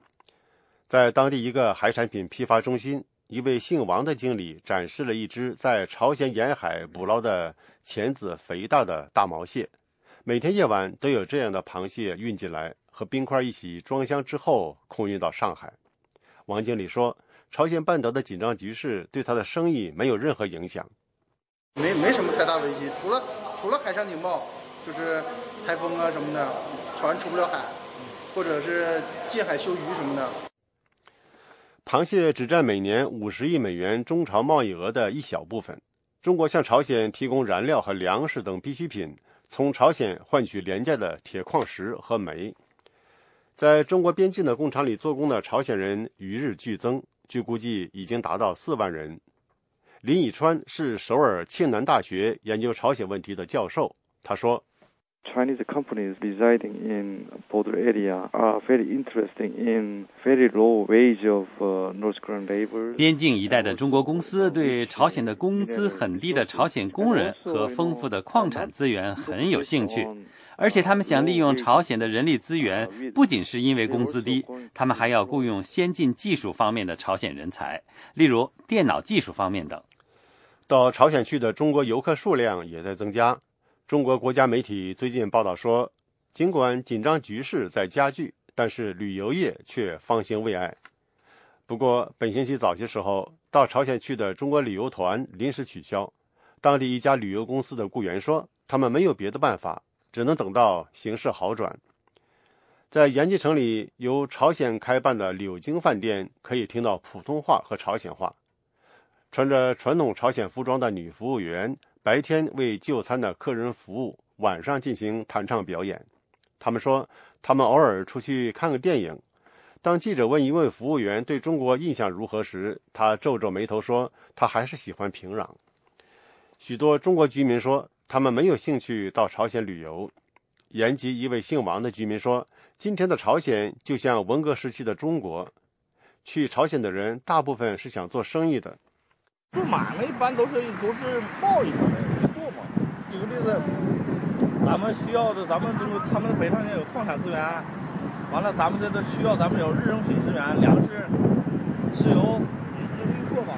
在当地一个海产品批发中心，一位姓王的经理展示了一只在朝鲜沿海捕捞的钳子肥大的大毛蟹。每天夜晚都有这样的螃蟹运进来，和冰块一起装箱之后空运到上海。王经理说：“朝鲜半岛的紧张局势对他的生意没有任何影响。”没没什么太大危机，除了除了海上警报，就是台风啊什么的，船出不了海，或者是近海休渔什么的。螃蟹只占每年五十亿美元中朝贸易额的一小部分。中国向朝鲜提供燃料和粮食等必需品，从朝鲜换取廉价的铁矿石和煤。在中国边境的工厂里做工的朝鲜人与日俱增，据估计已经达到四万人。林以川是首尔庆南大学研究朝鲜问题的教授。他说：“Chinese companies residing in border area are very interesting in very low wage of North Korean labor。”边境一带的中国公司对朝鲜的工资很低的朝鲜工人和丰富的矿产资源很有兴趣，而且他们想利用朝鲜的人力资源，不仅是因为工资低，他们还要雇佣先进技术方面的朝鲜人才，例如电脑技术方面等。到朝鲜去的中国游客数量也在增加。中国国家媒体最近报道说，尽管紧张局势在加剧，但是旅游业却方兴未艾。不过，本星期早些时候到朝鲜去的中国旅游团临时取消。当地一家旅游公司的雇员说，他们没有别的办法，只能等到形势好转。在延吉城里由朝鲜开办的柳京饭店，可以听到普通话和朝鲜话。穿着传统朝鲜服装的女服务员，白天为就餐的客人服务，晚上进行弹唱表演。他们说，他们偶尔出去看个电影。当记者问一位服务员对中国印象如何时，他皱皱眉头说：“他还是喜欢平壤。”许多中国居民说，他们没有兴趣到朝鲜旅游。延吉一位姓王的居民说：“今天的朝鲜就像文革时期的中国，去朝鲜的人大部分是想做生意的。做买卖一般都是都是贸易上的做嘛。举个例子，咱们需要的，咱们这个他们北朝鲜有矿产资源，完了咱们这都需要咱们有日用品资源，粮食、石油，这运货嘛。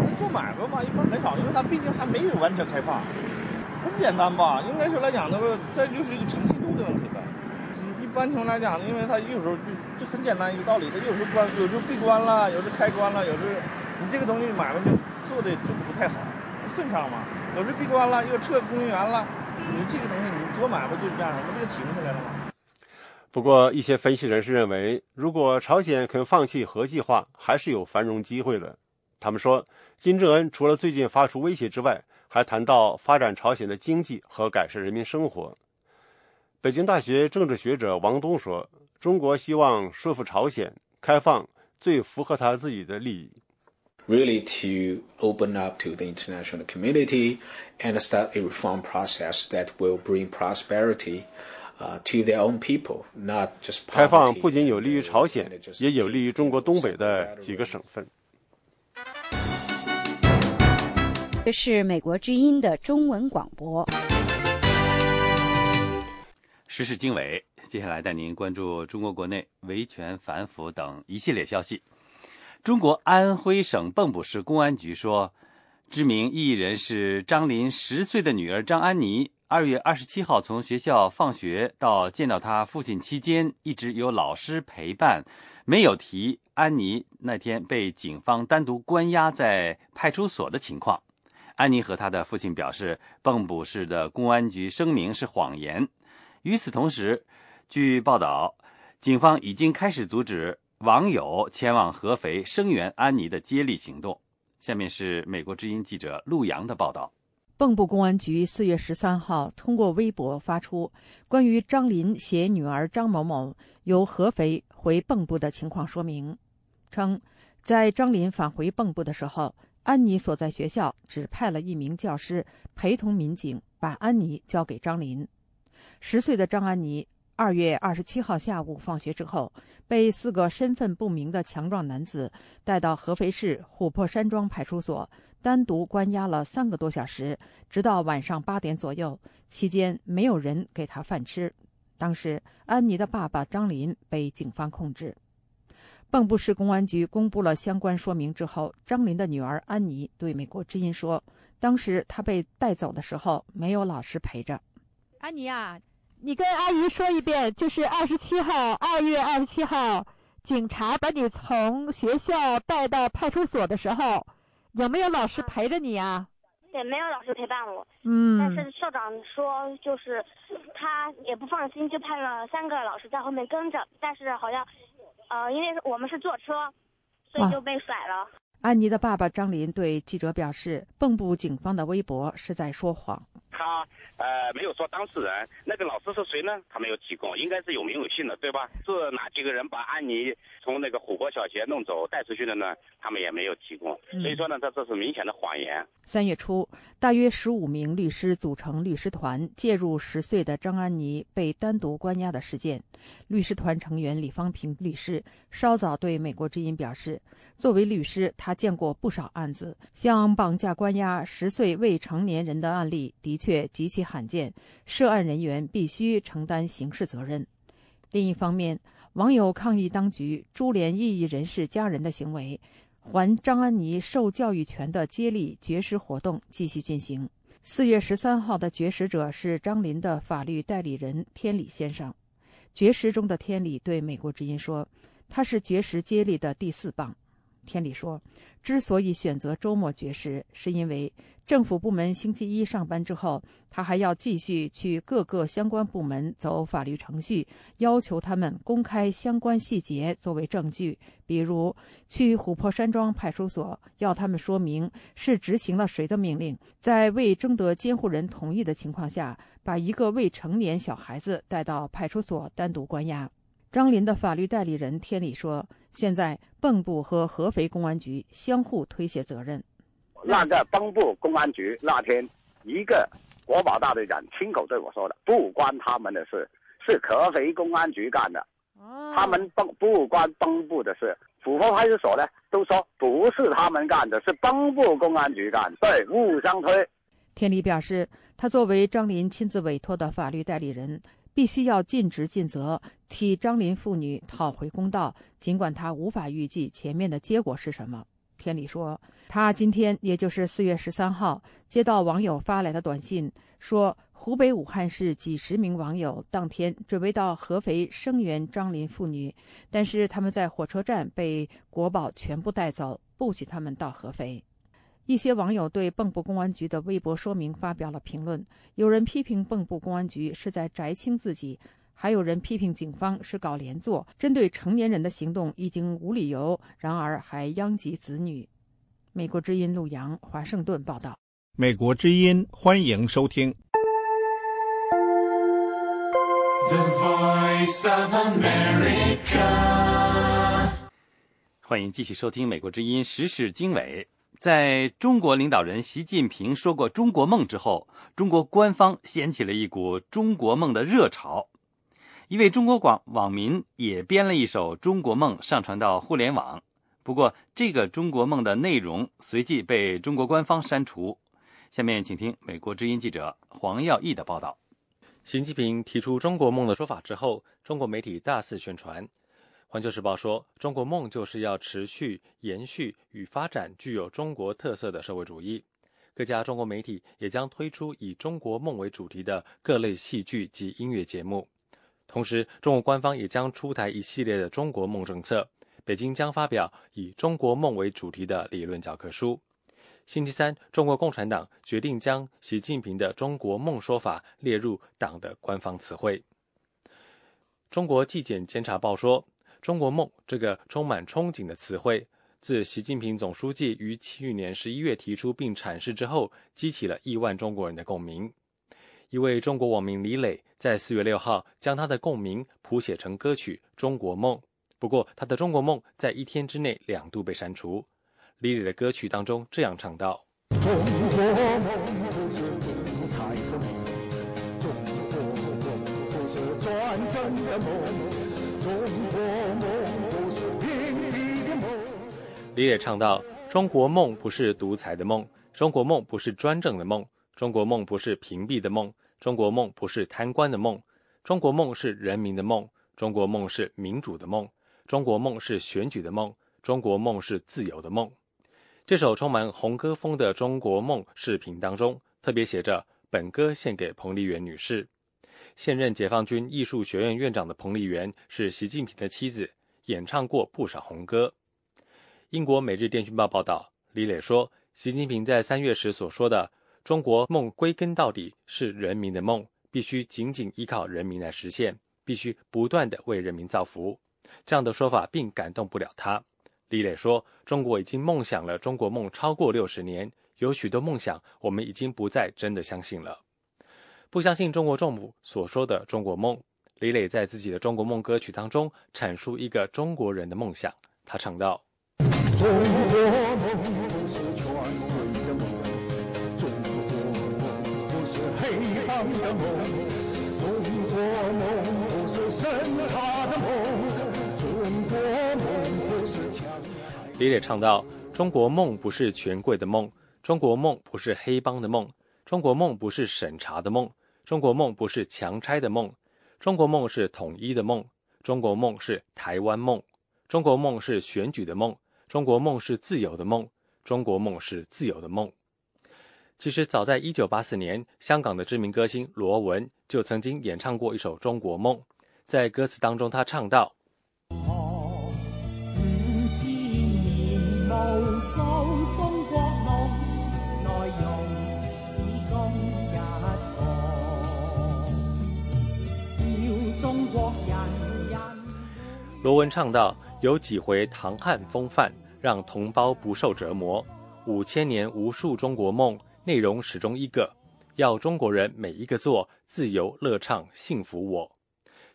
那做买卖嘛，一般很少，因为它毕竟还没有完全开放。”很简单吧，应该是来讲，那个这就是一个诚信度的问题呗。一般情况来讲，因为它有时候就就很简单一个道理，它有时候关，有时候闭关了，有时候开关了，有时候你这个东西买卖就做的就不太好，不顺畅嘛。有时候闭关了，又撤供应源了，你这个东西你做买卖就是这样，不就停下来了吗？不过，一些分析人士认为，如果朝鲜肯放弃核计划，还是有繁荣机会的。他们说，金正恩除了最近发出威胁之外，还谈到发展朝鲜的经济和改善人民生活。北京大学政治学者王东说：“中国希望说服朝鲜开放最符合他自己的利益。” Really, to open up to the international community and start a reform process that will bring prosperity to their own people, not just 开放不仅有利于朝鲜，也有利于中国东北的几个省份。这是美国之音的中文广播。时事经纬，接下来带您关注中国国内维权反腐等一系列消息。中国安徽省蚌埠市公安局说，知名艺人是张林十岁的女儿张安妮，二月二十七号从学校放学到见到她父亲期间，一直有老师陪伴，没有提安妮那天被警方单独关押在派出所的情况。安妮和她的父亲表示，蚌埠市的公安局声明是谎言。与此同时，据报道，警方已经开始阻止网友前往合肥声援安妮的接力行动。下面是美国之音记者陆洋的报道。蚌埠公安局四月十三号通过微博发出关于张林携女儿张某某由合肥回蚌埠的情况说明，称在张林返回蚌埠的时候。安妮所在学校只派了一名教师陪同民警把安妮交给张林。十岁的张安妮二月二十七号下午放学之后，被四个身份不明的强壮男子带到合肥市琥珀山庄派出所，单独关押了三个多小时，直到晚上八点左右。期间没有人给他饭吃。当时，安妮的爸爸张林被警方控制。蚌埠市公安局公布了相关说明之后，张林的女儿安妮对美国之音说：“当时她被带走的时候，没有老师陪着。”安妮啊，你跟阿姨说一遍，就是二十七号，二月二十七号，警察把你从学校带到派出所的时候，有没有老师陪着你啊？对，没有老师陪伴我。嗯。但是校长说，就是他也不放心，就派了三个老师在后面跟着，但是好像。呃，因为我们是坐车，所以就被甩了。安妮的爸爸张林对记者表示，蚌埠警方的微博是在说谎。他呃没有说当事人，那个老师是谁呢？他没有提供，应该是有名有姓的，对吧？是哪几个人把安妮从那个琥珀小学弄走带出去的呢？他们也没有提供，所以说呢，这这是明显的谎言。三月初，大约十五名律师组成律师团介入十岁的张安妮被单独关押的事件。律师团成员李方平律师稍早对美国之音表示。作为律师，他见过不少案子，像绑架、关押十岁未成年人的案例的确极其罕见，涉案人员必须承担刑事责任。另一方面，网友抗议当局株连异议人士家人的行为，还张安妮受教育权的接力绝食活动继续进行。四月十三号的绝食者是张林的法律代理人天理先生。绝食中的天理对美国之音说：“他是绝食接力的第四棒。”天理说，之所以选择周末绝食，是因为政府部门星期一上班之后，他还要继续去各个相关部门走法律程序，要求他们公开相关细节作为证据。比如去琥珀山庄派出所，要他们说明是执行了谁的命令，在未征得监护人同意的情况下，把一个未成年小孩子带到派出所单独关押。张林的法律代理人天理说：“现在蚌埠和合肥公安局相互推卸责任。那个蚌埠公安局那天，一个国保大队长亲口对我说的，不关他们的事，是合肥公安局干的。他们不不关崩部的事，抚坡派出所呢都说不是他们干的，是崩部公安局干，对，互相推。天理表示，他作为张林亲自委托的法律代理人，必须要尽职尽责，替张林父女讨回公道。尽管他无法预计前面的结果是什么，天理说，他今天也就是四月十三号接到网友发来的短信，说湖北武汉市几十名网友当天准备到合肥声援张林父女，但是他们在火车站被国保全部带走，不许他们到合肥。一些网友对蚌埠公安局的微博说明发表了评论，有人批评蚌埠公安局是在摘清自己，还有人批评警方是搞连坐，针对成年人的行动已经无理由，然而还殃及子女。美国之音陆洋华盛顿报道。美国之音欢迎收听。The Voice of America。欢迎继续收听美国之音时事经纬。在中国领导人习近平说过“中国梦”之后，中国官方掀起了一股“中国梦”的热潮。一位中国广网民也编了一首《中国梦》，上传到互联网。不过，这个《中国梦》的内容随即被中国官方删除。下面，请听美国之音记者黄耀义的报道。习近平提出“中国梦”的说法之后，中国媒体大肆宣传。《环球时报》说：“中国梦就是要持续延续与发展具有中国特色的社会主义。”各家中国媒体也将推出以中国梦为主题的各类戏剧及音乐节目。同时，中国官方也将出台一系列的中国梦政策。北京将发表以中国梦为主题的理论教科书。星期三，中国共产党决定将习近平的中国梦说法列入党的官方词汇。中国纪检监察报说。中国梦这个充满憧憬的词汇，自习近平总书记于去年十一月提出并阐释之后，激起了亿万中国人的共鸣。一位中国网民李磊在四月六号将他的共鸣谱写成歌曲《中国梦》，不过他的《中国梦》在一天之内两度被删除。李磊的歌曲当中这样唱道：“中国梦不是独裁的梦，中国梦不是专政的梦。”李磊唱道：“中国梦不是独裁的梦，中国梦不是专政的梦，中国梦不是屏蔽的梦，中国梦不是贪官的梦，中国梦是人民的梦，中国梦是民主的梦，中国梦是选举的梦，中国梦是自由的梦。”这首充满红歌风的《中国梦》视频当中，特别写着：“本歌献给彭丽媛女士。”现任解放军艺术学院院长的彭丽媛是习近平的妻子，演唱过不少红歌。英国《每日电讯报》报道，李磊说，习近平在三月时所说的“中国梦归根到底是人民的梦，必须紧紧依靠人民来实现，必须不断的为人民造福”，这样的说法并感动不了他。李磊说，中国已经梦想了中国梦超过六十年，有许多梦想我们已经不再真的相信了，不相信中国政府所说的中国梦。李磊在自己的中国梦歌曲当中阐述一个中国人的梦想，他唱道。中国梦黑帮的梦，中国梦不是审查的梦，中国梦不是强。李磊唱道：“中国梦不是权贵的梦，中国梦不是黑帮的梦，中国梦不是审查的梦，中国梦不是强拆的梦，中国梦是统一的梦，中国梦是台湾梦，中国梦是选举的梦。”中国梦是自由的梦，中国梦是自由的梦。其实，早在一九八四年，香港的知名歌星罗文就曾经演唱过一首《中国梦》。在歌词当中，他唱道：“罗文唱道。有几回唐汉风范，让同胞不受折磨。五千年无数中国梦，内容始终一个：要中国人每一个做自由、乐唱、幸福。我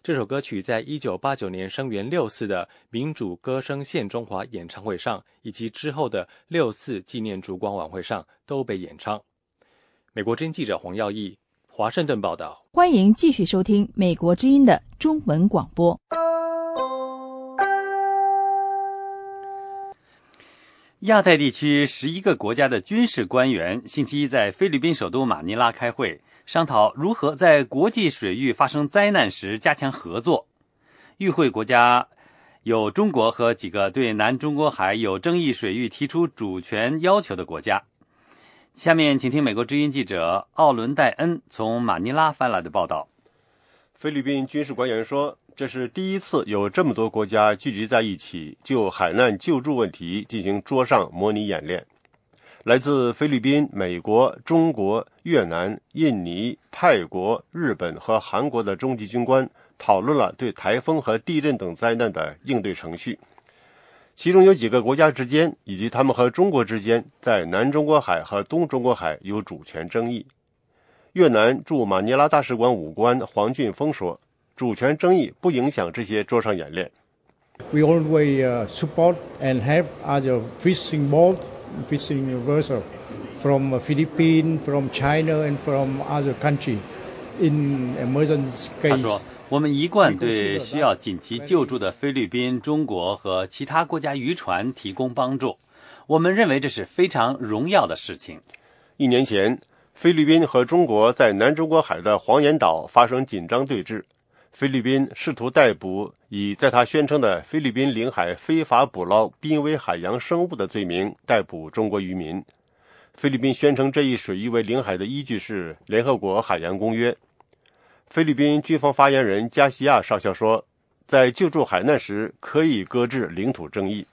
这首歌曲在一九八九年声援六四的民主歌声献中华演唱会上，以及之后的六四纪念烛光晚会上都被演唱。美国之音记者黄耀义华盛顿报道。欢迎继续收听美国之音的中文广播。亚太地区十一个国家的军事官员星期一在菲律宾首都马尼拉开会，商讨如何在国际水域发生灾难时加强合作。与会国家有中国和几个对南中国海有争议水域提出主权要求的国家。下面请听美国之音记者奥伦戴恩从马尼拉发来的报道。菲律宾军事官员说。这是第一次有这么多国家聚集在一起就海难救助问题进行桌上模拟演练。来自菲律宾、美国、中国、越南、印尼、泰国、日本和韩国的中级军官讨论了对台风和地震等灾难的应对程序。其中有几个国家之间以及他们和中国之间在南中国海和东中国海有主权争议。越南驻马尼拉大使馆武官黄俊峰说。主权争议不影响这些桌上演练。We always support and have other fishing boat, fishing vessel from Philippines, from China, and from other country in emergency case. 他说：“我们一贯对需要紧急救助的菲律宾、中国和其他国家渔船提供帮助。我们认为这是非常荣耀的事情。”一年前，菲律宾和中国在南中国海的黄岩岛发生紧张对峙。菲律宾试图逮捕以在他宣称的菲律宾领海非法捕捞濒危海洋生物的罪名逮捕中国渔民。菲律宾宣称这一水域为领海的依据是联合国海洋公约。菲律宾军方发言人加西亚少校说，在救助海难时可以搁置领土争议。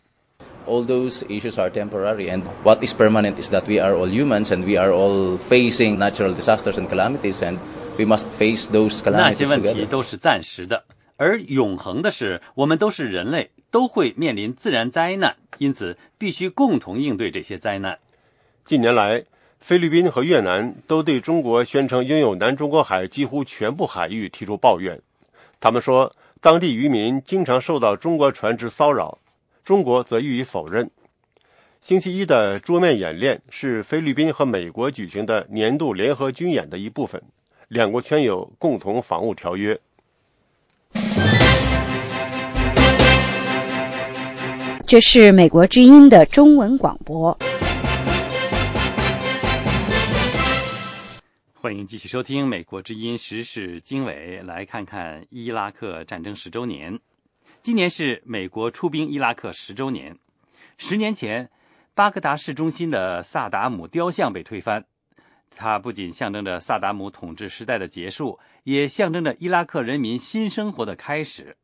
All those issues are temporary, and what is permanent is that we are all humans and we are all facing natural disasters and calamities and. We must face those calamities 那些问题都是暂时的，而永恒的是，我们都是人类，都会面临自然灾难，因此必须共同应对这些灾难。近年来，菲律宾和越南都对中国宣称拥有南中国海几乎全部海域提出抱怨。他们说，当地渔民经常受到中国船只骚扰，中国则予以否认。星期一的桌面演练是菲律宾和美国举行的年度联合军演的一部分。两国签有共同防务条约。这是美国之音的中文广播。欢迎继续收听美国之音时事经纬，来看看伊拉克战争十周年。今年是美国出兵伊拉克十周年。十年前，巴格达市中心的萨达姆雕像被推翻。它不仅象征着萨达姆统治时代的结束，也象征着伊拉克人民新生活的开始。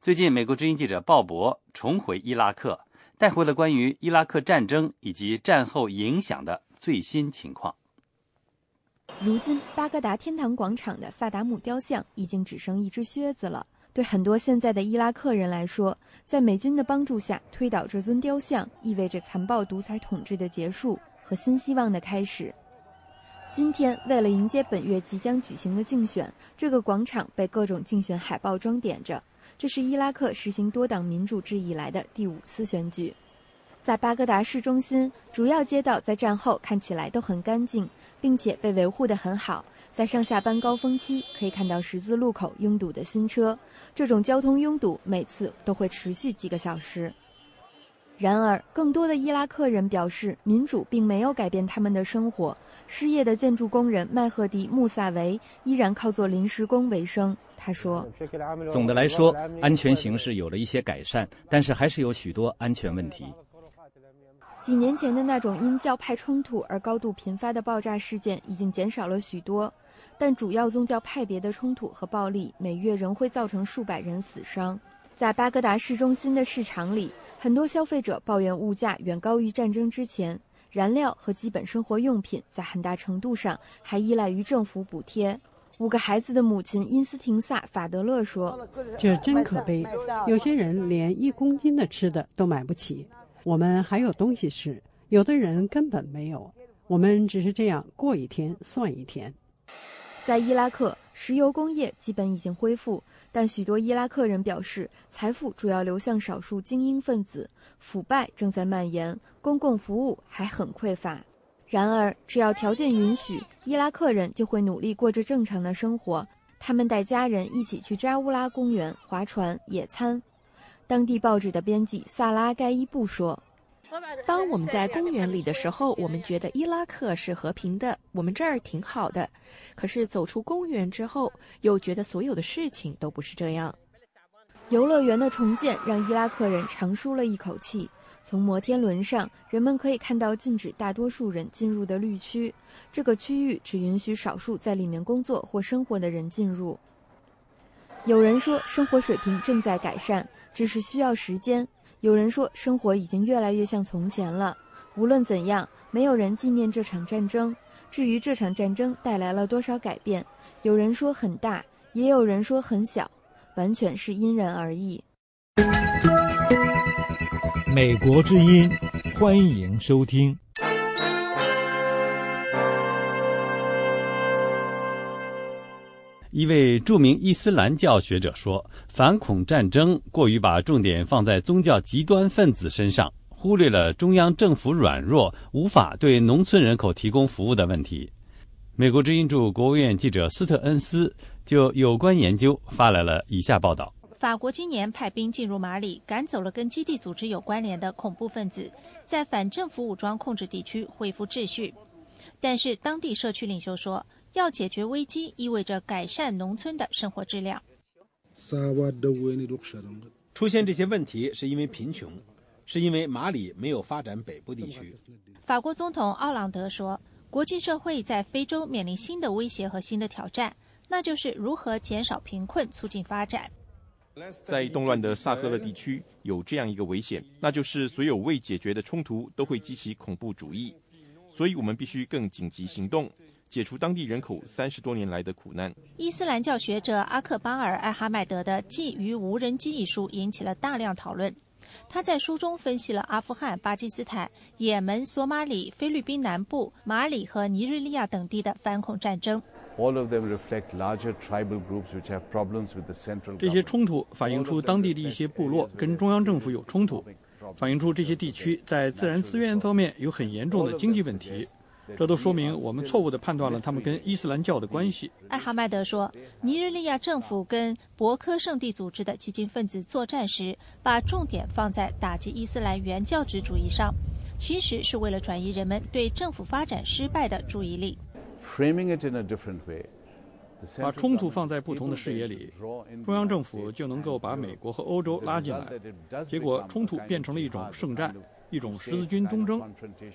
最近，美国之音记者鲍勃重回伊拉克，带回了关于伊拉克战争以及战后影响的最新情况。如今，巴格达天堂广场的萨达姆雕像已经只剩一只靴子了。对很多现在的伊拉克人来说，在美军的帮助下推倒这尊雕像，意味着残暴独裁统治的结束和新希望的开始。今天，为了迎接本月即将举行的竞选，这个广场被各种竞选海报装点着。这是伊拉克实行多党民主制以来的第五次选举。在巴格达市中心，主要街道在战后看起来都很干净，并且被维护得很好。在上下班高峰期，可以看到十字路口拥堵的新车。这种交通拥堵每次都会持续几个小时。然而，更多的伊拉克人表示，民主并没有改变他们的生活。失业的建筑工人麦赫迪·穆萨维依然靠做临时工为生。他说：“总的来说，安全形势有了一些改善，但是还是有许多安全问题。几年前的那种因教派冲突而高度频发的爆炸事件已经减少了许多，但主要宗教派别的冲突和暴力每月仍会造成数百人死伤。在巴格达市中心的市场里。”很多消费者抱怨物价远高于战争之前，燃料和基本生活用品在很大程度上还依赖于政府补贴。五个孩子的母亲因斯廷萨·法德勒说：“这真可悲，有些人连一公斤的吃的都买不起。我们还有东西吃，有的人根本没有。我们只是这样过一天算一天。”在伊拉克，石油工业基本已经恢复。但许多伊拉克人表示，财富主要流向少数精英分子，腐败正在蔓延，公共服务还很匮乏。然而，只要条件允许，伊拉克人就会努力过着正常的生活。他们带家人一起去扎乌拉公园划船、野餐。当地报纸的编辑萨拉盖伊布说：“当我们在公园里的时候，我们觉得伊拉克是和平的，我们这儿挺好的。可是走出公园之后，又觉得所有的事情都不是这样。”游乐园的重建让伊拉克人长舒了一口气。从摩天轮上，人们可以看到禁止大多数人进入的绿区。这个区域只允许少数在里面工作或生活的人进入。有人说，生活水平正在改善，只是需要时间；有人说，生活已经越来越像从前了。无论怎样，没有人纪念这场战争。至于这场战争带来了多少改变，有人说很大，也有人说很小，完全是因人而异。美国之音，欢迎收听。一位著名伊斯兰教学者说：“反恐战争过于把重点放在宗教极端分子身上，忽略了中央政府软弱，无法对农村人口提供服务的问题。”美国之音驻国务院记者斯特恩斯就有关研究发来了以下报道。法国今年派兵进入马里，赶走了跟基地组织有关联的恐怖分子，在反政府武装控制地区恢复秩序。但是，当地社区领袖说，要解决危机意味着改善农村的生活质量。出现这些问题是因为贫穷，是因为马里没有发展北部地区。法国总统奥朗德说，国际社会在非洲面临新的威胁和新的挑战，那就是如何减少贫困，促进发展。在动乱的萨赫勒地区，有这样一个危险，那就是所有未解决的冲突都会激起恐怖主义。所以我们必须更紧急行动，解除当地人口三十多年来的苦难。伊斯兰教学者阿克巴尔·艾哈迈德的《寄于无人机》一书引起了大量讨论。他在书中分析了阿富汗、巴基斯坦、也门、索马里、菲律宾南部、马里和尼日利亚等地的反恐战争。这些冲突反映出当地的一些部落跟中央政府有冲突，反映出这些地区在自然资源方面有很严重的经济问题。这都说明我们错误地判断了他们跟伊斯兰教的关系。艾哈迈德说，尼日利亚政府跟博科圣地组织的激进分子作战时，把重点放在打击伊斯兰原教旨主义上，其实是为了转移人们对政府发展失败的注意力。把冲突放在不同的视野里，中央政府就能够把美国和欧洲拉进来。结果，冲突变成了一种圣战，一种十字军东征，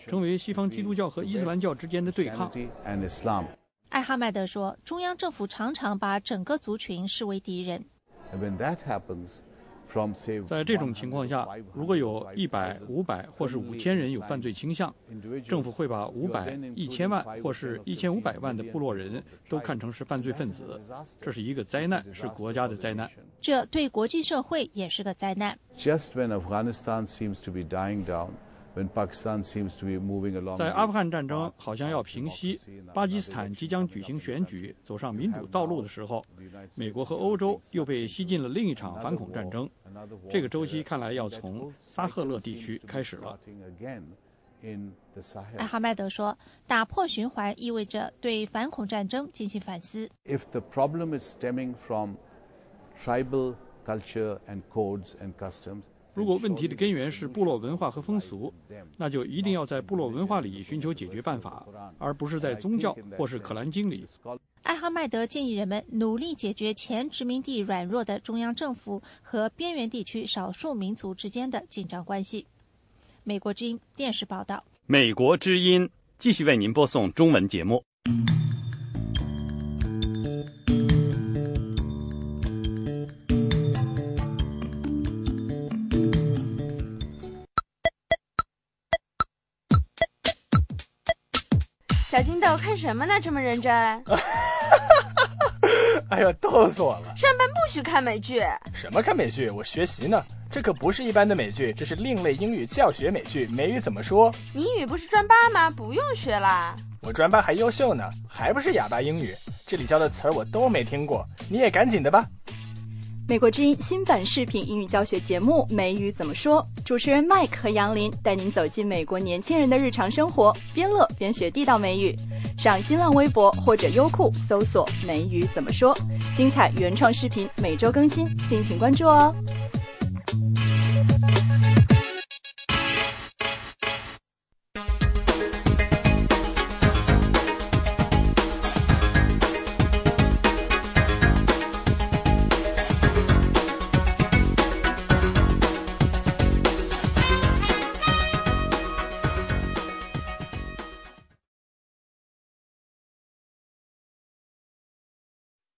成为西方基督教和伊斯兰教之间的对抗。艾哈迈德说：“中央政府常常把整个族群视为敌人。”在这种情况下，如果有一百、五百或是五千人有犯罪倾向，政府会把五百、一千万或是一千五百万的部落人都看成是犯罪分子，这是一个灾难，是国家的灾难。这对国际社会也是个灾难。在阿富汗战争好像要平息，巴基斯坦即将举行选举，走上民主道路的时候，美国和欧洲又被吸进了另一场反恐战争。这个周期看来要从撒赫勒地区开始了。艾哈迈德说：“打破循环意味着对反恐战争进行反思。” If the problem is stemming from tribal culture and codes and customs. 如果问题的根源是部落文化和风俗，那就一定要在部落文化里寻求解决办法，而不是在宗教或是可兰经里。艾哈迈德建议人们努力解决前殖民地软弱的中央政府和边缘地区少数民族之间的紧张关系。美国之音电视报道。美国之音继续为您播送中文节目。小金豆看什么呢？这么认真？哎呀，逗死我了！上班不许看美剧。什么看美剧？我学习呢。这可不是一般的美剧，这是另类英语教学美剧。美语怎么说？你英语不是专八吗？不用学啦。我专八还优秀呢，还不是哑巴英语。这里教的词儿我都没听过，你也赶紧的吧。美国之音新版视频英语教学节目《美语怎么说》，主持人 Mike 和杨林带您走进美国年轻人的日常生活，边乐边学地道美语。上新浪微博或者优酷搜索“美语怎么说”，精彩原创视频每周更新，敬请关注哦。